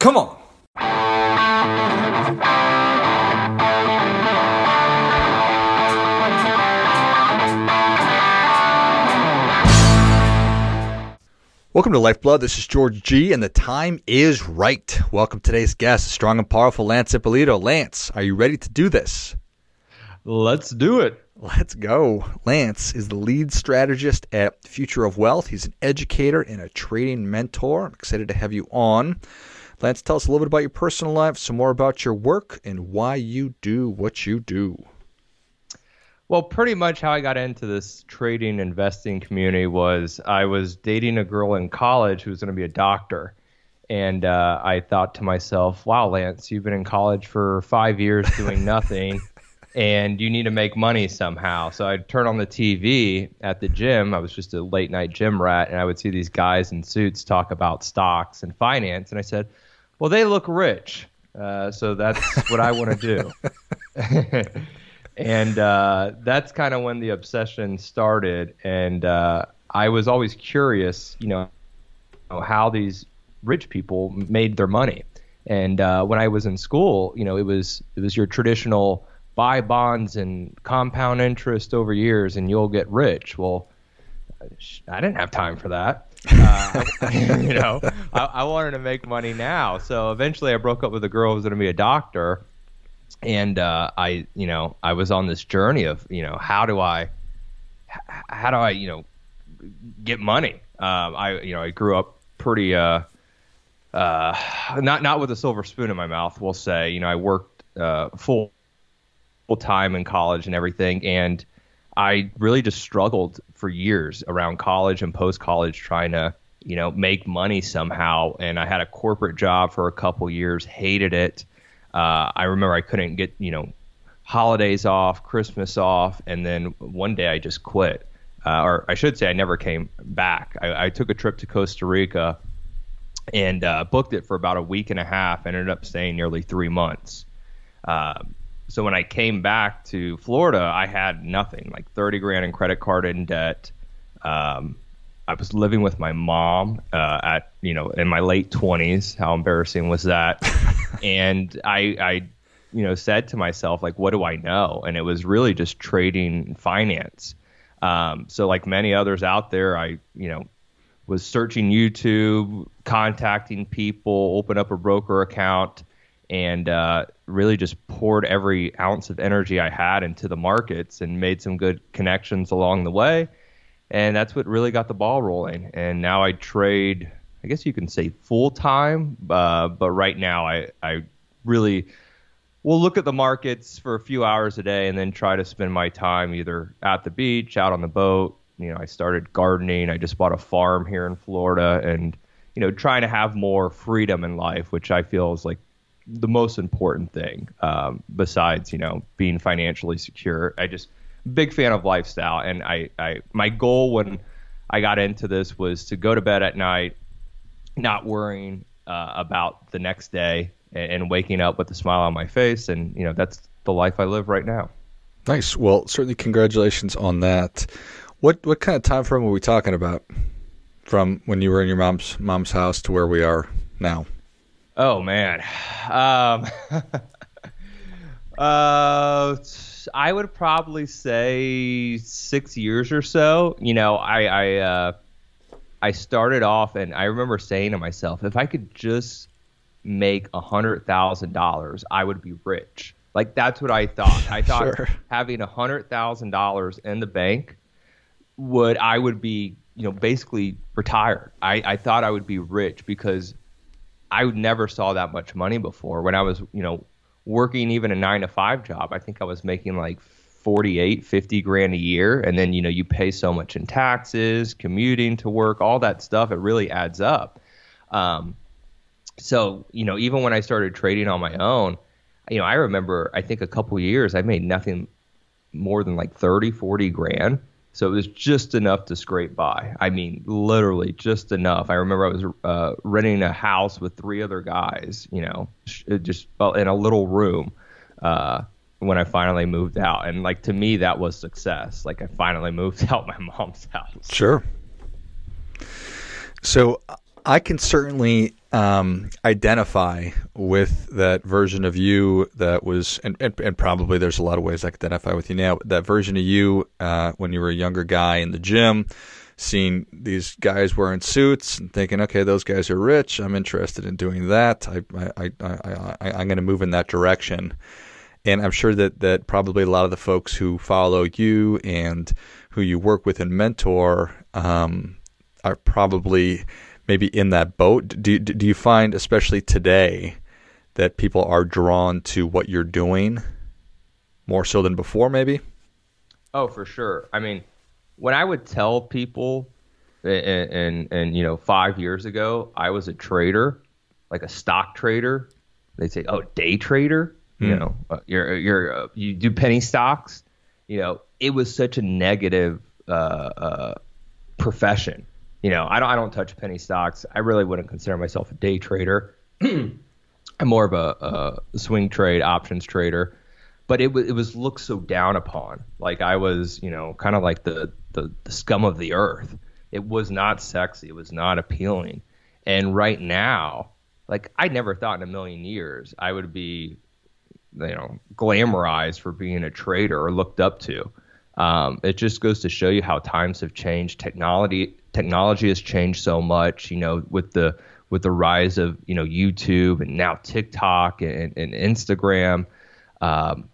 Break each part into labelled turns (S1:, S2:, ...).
S1: Come on. Welcome to Lifeblood. This is George G, and the time is right. Welcome today's guest, strong and powerful Lance Ippolito. Lance, are you ready to do this?
S2: Let's do it.
S1: Let's go. Lance is the lead strategist at Future of Wealth. He's an educator and a trading mentor. I'm excited to have you on. Lance, tell us a little bit about your personal life, some more about your work, and why you do what you do.
S2: Well, pretty much how I got into this trading investing community was I was dating a girl in college who was going to be a doctor. And uh, I thought to myself, wow, Lance, you've been in college for five years doing nothing and you need to make money somehow. So I'd turn on the TV at the gym. I was just a late night gym rat and I would see these guys in suits talk about stocks and finance. And I said, well, they look rich. Uh, so that's what I want to do. and uh, that's kind of when the obsession started. And uh, I was always curious, you know, how these rich people made their money. And uh, when I was in school, you know, it was it was your traditional buy bonds and compound interest over years, and you'll get rich. Well, I didn't have time for that. Uh, you know, I, I wanted to make money now. So eventually, I broke up with a girl who was going to be a doctor and uh, I, you know, I was on this journey of, you know, how do I, how do I, you know, get money? Um, I, you know, I grew up pretty, uh, uh, not not with a silver spoon in my mouth. We'll say, you know, I worked uh, full full time in college and everything, and I really just struggled for years around college and post college trying to, you know, make money somehow. And I had a corporate job for a couple years, hated it uh, I remember I couldn't get you know holidays off, Christmas off, and then one day I just quit. Uh, or I should say, I never came back. I, I took a trip to Costa Rica and uh, booked it for about a week and a half. Ended up staying nearly three months. Uh, so when I came back to Florida, I had nothing, like 30 grand in credit card in debt. Um, I was living with my mom uh, at you know in my late 20s. How embarrassing was that? and I, I, you know, said to myself like, what do I know? And it was really just trading finance. Um, so like many others out there, I you know was searching YouTube, contacting people, open up a broker account, and uh, really just poured every ounce of energy I had into the markets and made some good connections along the way and that's what really got the ball rolling. And now I trade, I guess you can say full time, uh, but right now I I really will look at the markets for a few hours a day and then try to spend my time either at the beach, out on the boat. You know, I started gardening. I just bought a farm here in Florida, and you know, trying to have more freedom in life, which I feel is like the most important thing um, besides you know being financially secure. I just big fan of lifestyle, and I, I my goal when I got into this was to go to bed at night, not worrying uh, about the next day, and, and waking up with a smile on my face, and you know that's the life I live right now.
S1: Nice. Well, certainly congratulations on that. What what kind of time frame are we talking about? From when you were in your mom's mom's house to where we are now?
S2: Oh man. Um, uh I would probably say six years or so. You know, I I uh, I started off, and I remember saying to myself, if I could just make a hundred thousand dollars, I would be rich. Like that's what I thought. I thought sure. having a hundred thousand dollars in the bank would I would be you know basically retired. I, I thought I would be rich because I never saw that much money before. When I was you know working even a nine to five job, I think I was making like 48, 50 grand a year. And then, you know, you pay so much in taxes, commuting to work, all that stuff. It really adds up. Um, so, you know, even when I started trading on my own, you know, I remember, I think a couple years, I made nothing more than like 30, 40 grand. So it was just enough to scrape by. I mean, literally just enough. I remember I was uh, renting a house with three other guys, you know, just in a little room uh, when I finally moved out. And like to me, that was success. Like I finally moved out my mom's house.
S1: Sure. So I can certainly um, identify with that version of you that was, and, and, and, probably there's a lot of ways I can identify with you now. That version of you uh, when you were a younger guy in the gym, seeing these guys wearing suits and thinking, okay, those guys are rich. I'm interested in doing that. I, I, I, I, I'm going to move in that direction. And I'm sure that, that probably a lot of the folks who follow you and who you work with and mentor um, are probably maybe in that boat? Do do you find, especially today, that people are drawn to what you're doing more so than before? Maybe.
S2: Oh, for sure. I mean, when I would tell people, and and, and you know, five years ago, I was a trader, like a stock trader. They'd say, "Oh, day trader." Mm. You hmm. know, uh, you're you're uh, you do penny stocks. You know, it was such a negative uh, uh, profession you know, I don't I don't touch penny stocks. I really wouldn't consider myself a day trader. I'm more of a, a, swing trade options trader, but it was it was looked so down upon. Like I was, you know, kind of like the, the the scum of the earth. It was not sexy. It was not appealing. And right now, like I never thought in a million years I would be, you know, glamorized for being a trader or looked up to. Um, it just goes to show you how times have changed. Technology technology has changed so much. You know, with the with the rise of you know YouTube and now TikTok and, and Instagram, um,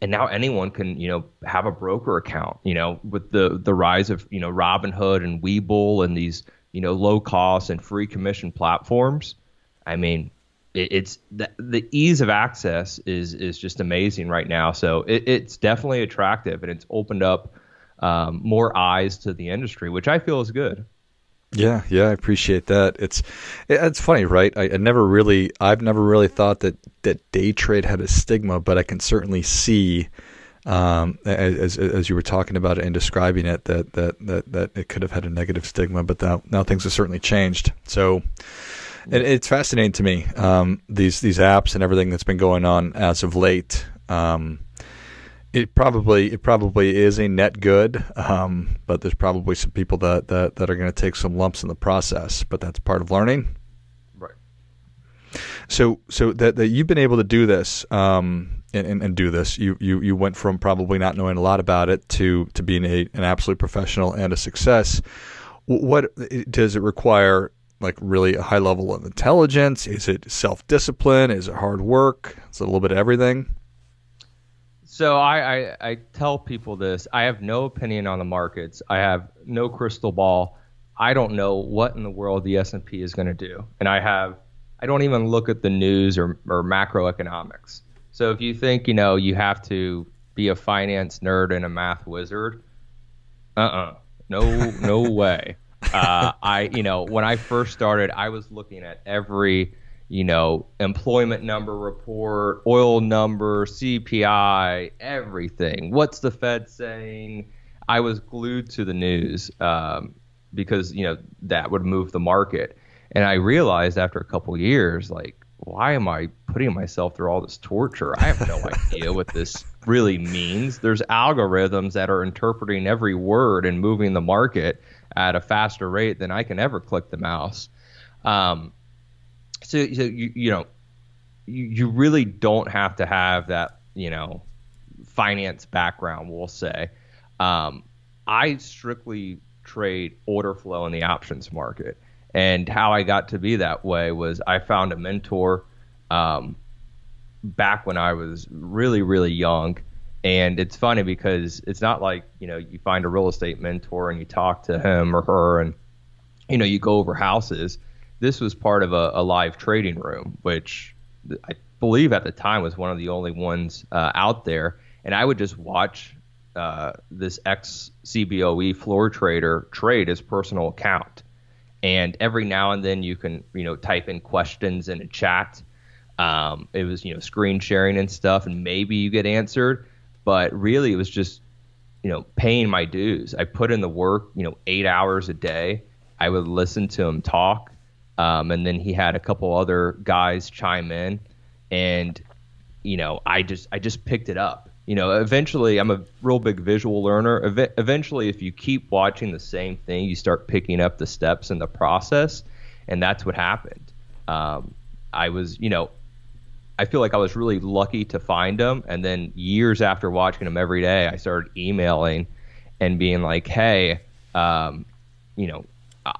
S2: and now anyone can you know have a broker account. You know, with the the rise of you know Robinhood and Webull and these you know low cost and free commission platforms. I mean, it, it's the, the ease of access is is just amazing right now. So it, it's definitely attractive and it's opened up um, more eyes to the industry, which I feel is good.
S1: Yeah, yeah, I appreciate that. It's it's funny, right? I, I, never really, I've never really thought that that day trade had a stigma, but I can certainly see, um, as as you were talking about it and describing it, that that that that it could have had a negative stigma, but now now things have certainly changed. So. It, it's fascinating to me um, these these apps and everything that's been going on as of late. Um, it probably it probably is a net good, um, but there's probably some people that that, that are going to take some lumps in the process. But that's part of learning.
S2: Right.
S1: So so that, that you've been able to do this um, and, and, and, do this. You, you you went from probably not knowing a lot about it to to being a, an absolute professional and a success. What does it require? Like really a high level of intelligence? Is it self discipline? Is it hard work? Is it a little bit of everything?
S2: So I, I, I tell people this. I have no opinion on the markets. I have no crystal ball. I don't know what in the world the S&P is going to do, and I have I don't even look at the news or, or macroeconomics. So if you think you know you have to be a finance nerd and a math wizard, uh-uh, no no way. Uh, I you know when I first started, I was looking at every you know, employment number report, oil number, CPI, everything. What's the Fed saying? I was glued to the news um, because you know that would move the market, and I realized after a couple years, like, why am I putting myself through all this torture? I have no idea what this really means. There's algorithms that are interpreting every word and moving the market at a faster rate than I can ever click the mouse. Um, so, so you, you know, you, you really don't have to have that, you know, finance background, we'll say. Um, I strictly trade order flow in the options market. And how I got to be that way was I found a mentor um, back when I was really, really young. And it's funny because it's not like, you know, you find a real estate mentor and you talk to him or her and, you know, you go over houses this was part of a, a live trading room, which I believe at the time was one of the only ones uh, out there. And I would just watch uh, this ex CBOE floor trader trade his personal account. And every now and then you can, you know, type in questions in a chat. Um, it was, you know, screen sharing and stuff, and maybe you get answered. But really, it was just, you know, paying my dues. I put in the work, you know, eight hours a day. I would listen to him talk. Um, and then he had a couple other guys chime in, and you know, I just I just picked it up. You know, eventually, I'm a real big visual learner. Ev- eventually, if you keep watching the same thing, you start picking up the steps in the process, and that's what happened. um, I was, you know, I feel like I was really lucky to find him. And then years after watching him every day, I started emailing and being like, hey, um, you know,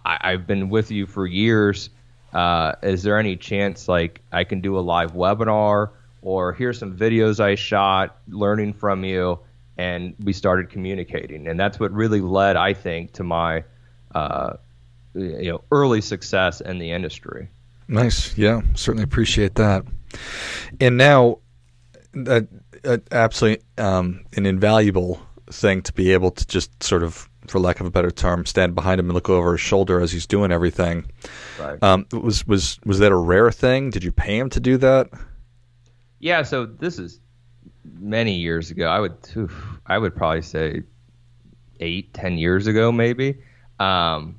S2: I, have been with you for years. Uh, is there any chance like I can do a live webinar or here's some videos I shot learning from you? And we started communicating. And that's what really led, I think, to my, uh, you know, early success in the industry.
S1: Nice. Yeah, certainly appreciate that. And now, uh, absolutely um, an invaluable thing to be able to just sort of, for lack of a better term, stand behind him and look over his shoulder as he's doing everything. Right. Um, was was was that a rare thing? Did you pay him to do that?
S2: Yeah. So this is many years ago. I would oof, I would probably say eight, ten years ago, maybe. Um,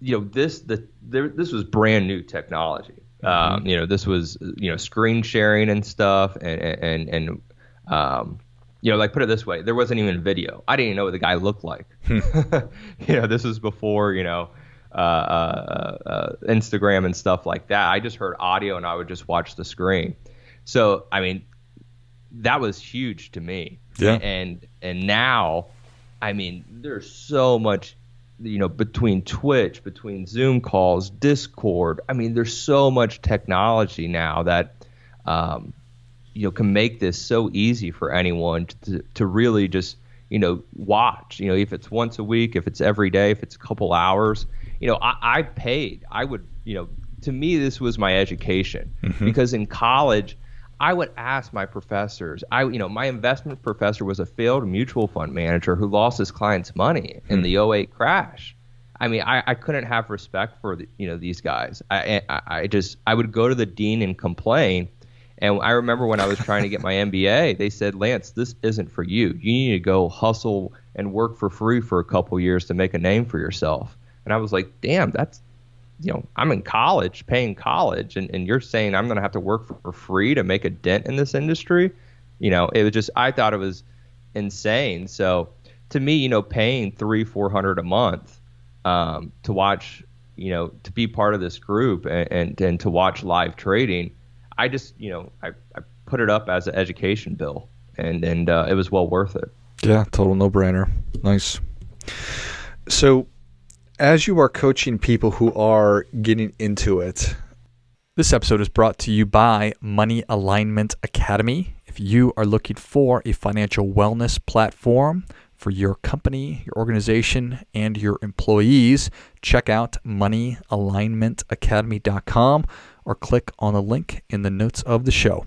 S2: you know, this the there, this was brand new technology. Mm-hmm. Um, you know, this was you know screen sharing and stuff, and and and um, you know, like put it this way, there wasn't even video. I didn't even know what the guy looked like. Hmm. you know, this was before you know uh, uh, uh, Instagram and stuff like that. I just heard audio and I would just watch the screen. So I mean, that was huge to me.
S1: Yeah.
S2: And and now, I mean, there's so much you know, between Twitch, between Zoom calls, Discord. I mean, there's so much technology now that, um, you know, can make this so easy for anyone to, to really just, you know, watch. You know, if it's once a week, if it's every day, if it's a couple hours. You know, I, I paid. I would, you know, to me, this was my education mm-hmm. because in college, I would ask my professors. I, you know, my investment professor was a failed mutual fund manager who lost his clients' money in hmm. the 08 crash. I mean, I, I couldn't have respect for the, you know these guys. I, I, I just I would go to the dean and complain. And I remember when I was trying to get my MBA, they said, Lance, this isn't for you. You need to go hustle and work for free for a couple years to make a name for yourself. And I was like, damn, that's you know, I'm in college, paying college, and, and you're saying I'm going to have to work for, free to make a dent in this industry. You know, it was just, I thought it was insane. So to me, you know, paying three, 400 a month um, to watch, you know, to be part of this group and, and, and to watch live trading, I just, you know, I, I put it up as an education bill and, and uh, it was well worth it.
S1: Yeah, total no brainer. Nice. So as you are coaching people who are getting into it, this episode is brought to you by Money Alignment Academy. If you are looking for a financial wellness platform for your company, your organization, and your employees, check out moneyalignmentacademy.com or click on the link in the notes of the show.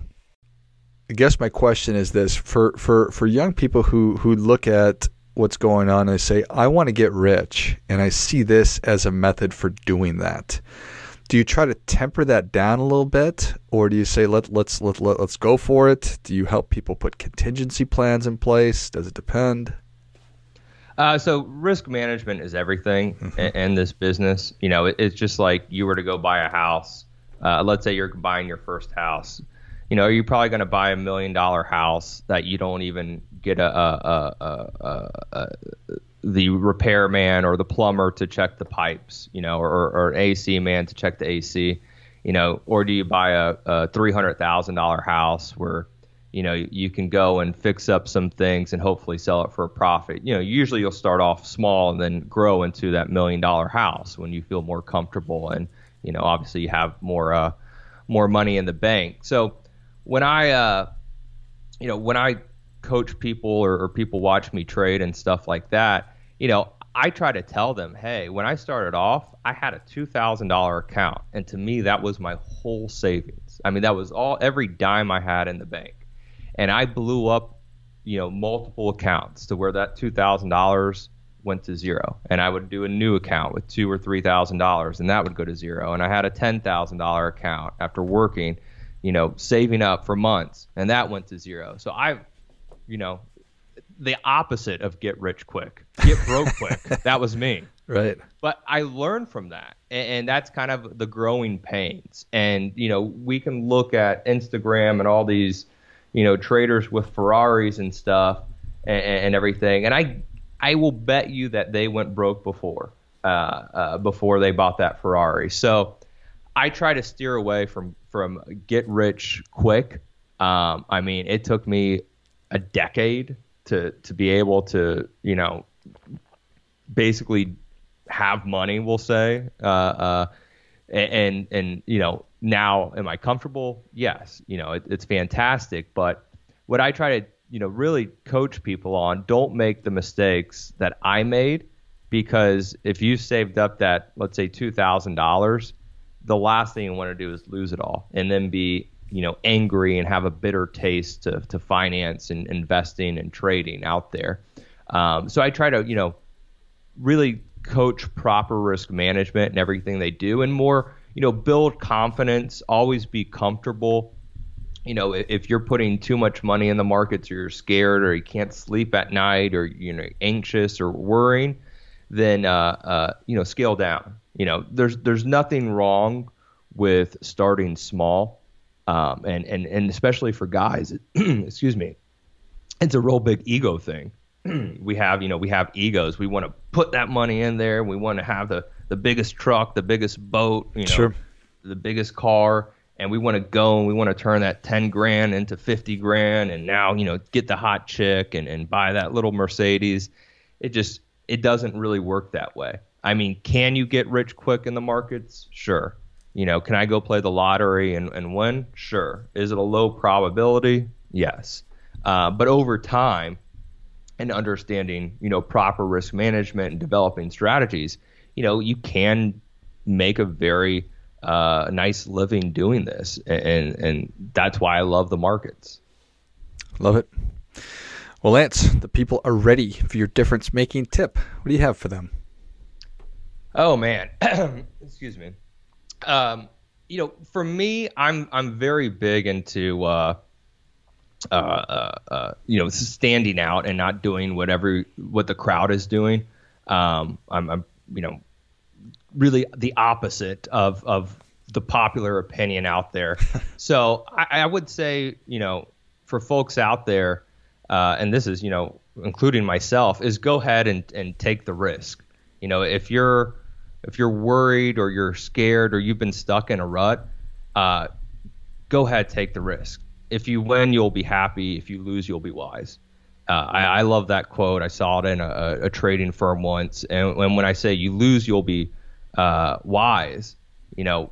S1: I guess my question is this for, for, for young people who, who look at what's going on and say, I want to get rich, and I see this as a method for doing that. Do you try to temper that down a little bit, or do you say let let's let, let let's go for it? Do you help people put contingency plans in place? Does it depend?
S2: Uh, so risk management is everything mm-hmm. in, in, this business. You know, it, it's just like you were to go buy a house. Uh, let's say you're buying your first house. You know, you're probably going to buy a million dollar house that you don't even get a, a, a, a the repairman or the plumber to check the pipes, you know, or, or an AC man to check the AC, you know, or do you buy a, a three hundred thousand dollar house where, you know, you can go and fix up some things and hopefully sell it for a profit. You know, usually you'll start off small and then grow into that million dollar house when you feel more comfortable and, you know, obviously you have more uh, more money in the bank. So when I uh, you know, when I coach people or, or people watch me trade and stuff like that, you know, I try to tell them, hey, when I started off, I had a two thousand dollar account, and to me, that was my whole savings. I mean, that was all every dime I had in the bank, and I blew up, you know, multiple accounts to where that two thousand dollars went to zero, and I would do a new account with two or three thousand dollars, and that would go to zero, and I had a ten thousand dollar account after working, you know, saving up for months, and that went to zero. So I you know, the opposite of get rich quick, get broke quick. that was me.
S1: Right.
S2: But I learned from that. And, and, that's kind of the growing pains. And, you know, we can look at Instagram and all these, you know, traders with Ferraris and stuff and, and everything. And I, I will bet you that they went broke before, uh, uh, before they bought that Ferrari. So I try to steer away from from get rich quick. Um, I mean, it took me a decade to to be able to you know basically have money. We'll say, uh, uh, and and you know now am I comfortable? Yes, you know it, it's fantastic. But what I try to you know really coach people on don't make the mistakes that I made because if you saved up that let's say two thousand dollars, the last thing you want to do is lose it all and then be you know angry and have a bitter taste to, to finance and investing and trading out there. Um, so I try to you know really coach proper risk management and everything they do and more you know build confidence always be comfortable you know, if you're putting too much money in the markets or you're scared or you can't sleep at night or you know anxious or worrying, then uh, uh, you know scale down. You know, there's there's nothing wrong with starting small, um, and and and especially for guys, excuse me, it's a real big ego thing. we have you know we have egos. We want to put that money in there. We want to have the the biggest truck, the biggest boat, you know,
S1: sure.
S2: the biggest car and we want to go and we want to turn that 10 grand into 50 grand and now you know get the hot chick and, and buy that little mercedes. It just it doesn't really work that way. I mean can you get rich quick in the markets? Sure. You know can i go play the lottery and, and win? Sure. Is it a low probability? Yes. Uh, but over time and understanding you know proper risk management and developing strategies you know you can make a very uh, a nice living doing this, and and that's why I love the markets.
S1: Love it. Well, Lance, the people are ready for your difference making tip. What do you have for them?
S2: Oh man, excuse me. Um, you know, for me, I'm I'm very big into uh, uh, uh, uh, you know standing out and not doing whatever what the crowd is doing. Um, I'm, I'm you know really the opposite of of the popular opinion out there. so I, I, would say, you know, for folks out there, uh, and this is, you know, including myself, is go ahead and, and take the risk. You know, if you're if you're worried or you're scared or you've been stuck in a rut, uh, go ahead, take the risk. If you win, you'll be happy. If you lose, you'll be wise. Uh, I, I, love that quote. I saw it in a, a trading firm once, and, and when I say you lose, you'll be uh, wise. You know,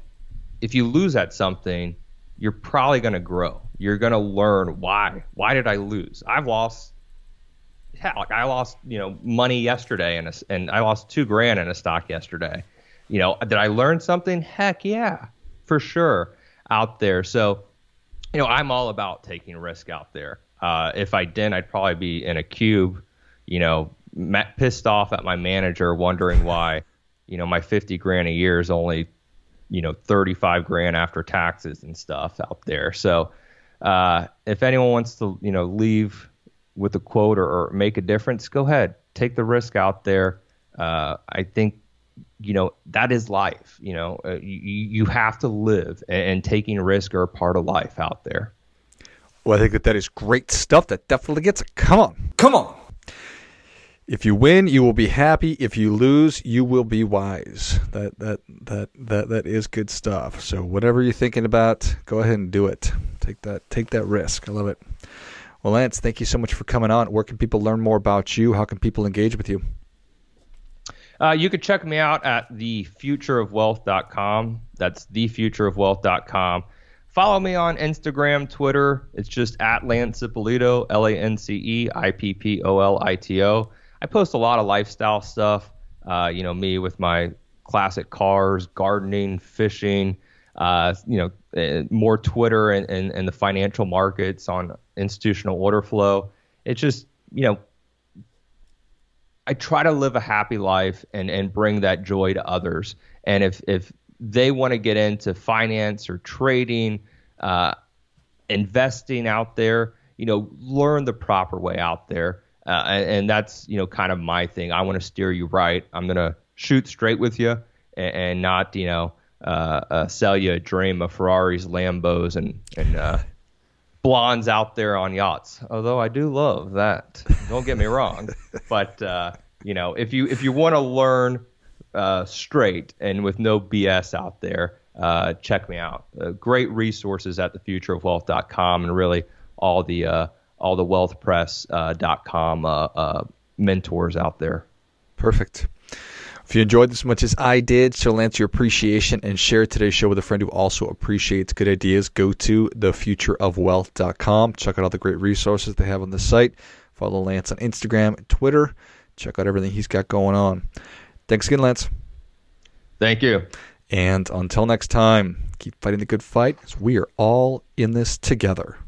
S2: if you lose at something, you're probably going to grow. You're going to learn why. Why did I lose? I've lost. Hell, like I lost, you know, money yesterday, and and I lost two grand in a stock yesterday. You know, did I learn something? Heck yeah, for sure out there. So, you know, I'm all about taking risk out there. Uh, if I didn't, I'd probably be in a cube, you know, pissed off at my manager, wondering why you know, my 50 grand a year is only, you know, 35 grand after taxes and stuff out there. So, uh, if anyone wants to, you know, leave with a quote or, or, make a difference, go ahead, take the risk out there. Uh, I think, you know, that is life. You know, uh, you, you have to live, and, and taking risk are a part of life out there.
S1: Well, I think that that is great stuff. That definitely gets it. Come on, come on. If you win, you will be happy. If you lose, you will be wise. That that that that that is good stuff. So whatever you're thinking about, go ahead and do it. Take that take that risk. I love it. Well, Lance, thank you so much for coming on. Where can people learn more about you? How can people engage with you?
S2: Uh, you can check me out at thefutureofwealth.com. That's thefutureofwealth.com. Follow me on Instagram, Twitter. It's just at Lance Ippolito, L A N C E I P P O L I T O. I post a lot of lifestyle stuff. Uh, you know, me with my classic cars, gardening, fishing. Uh, you know, uh, more Twitter and, and, and the financial markets on institutional order flow. It's just, you know, I try to live a happy life and, and bring that joy to others. And if, if they want to get into finance or trading, uh, investing out there, you know, learn the proper way out there. Uh, and, and, that's you know kind of my thing. I want to steer you right. I'm gonna shoot straight with you and, and not you know uh, uh, sell you a dream of Ferraris, Lambos, and and uh, blondes out there on yachts. Although I do love that. Don't get me wrong, but uh, you know if you if you want to learn uh, straight and with no BS out there, uh, check me out. Uh, great resources at thefutureofwealth.com and really all the uh, all the wealthpress.com uh, uh, mentors out there.
S1: Perfect. If you enjoyed this as much as I did, show Lance your appreciation and share today's show with a friend who also appreciates good ideas. Go to thefutureofwealth.com. Check out all the great resources they have on the site. Follow Lance on Instagram and Twitter. Check out everything he's got going on. Thanks again, Lance.
S2: Thank you.
S1: And until next time, keep fighting the good fight as we are all in this together.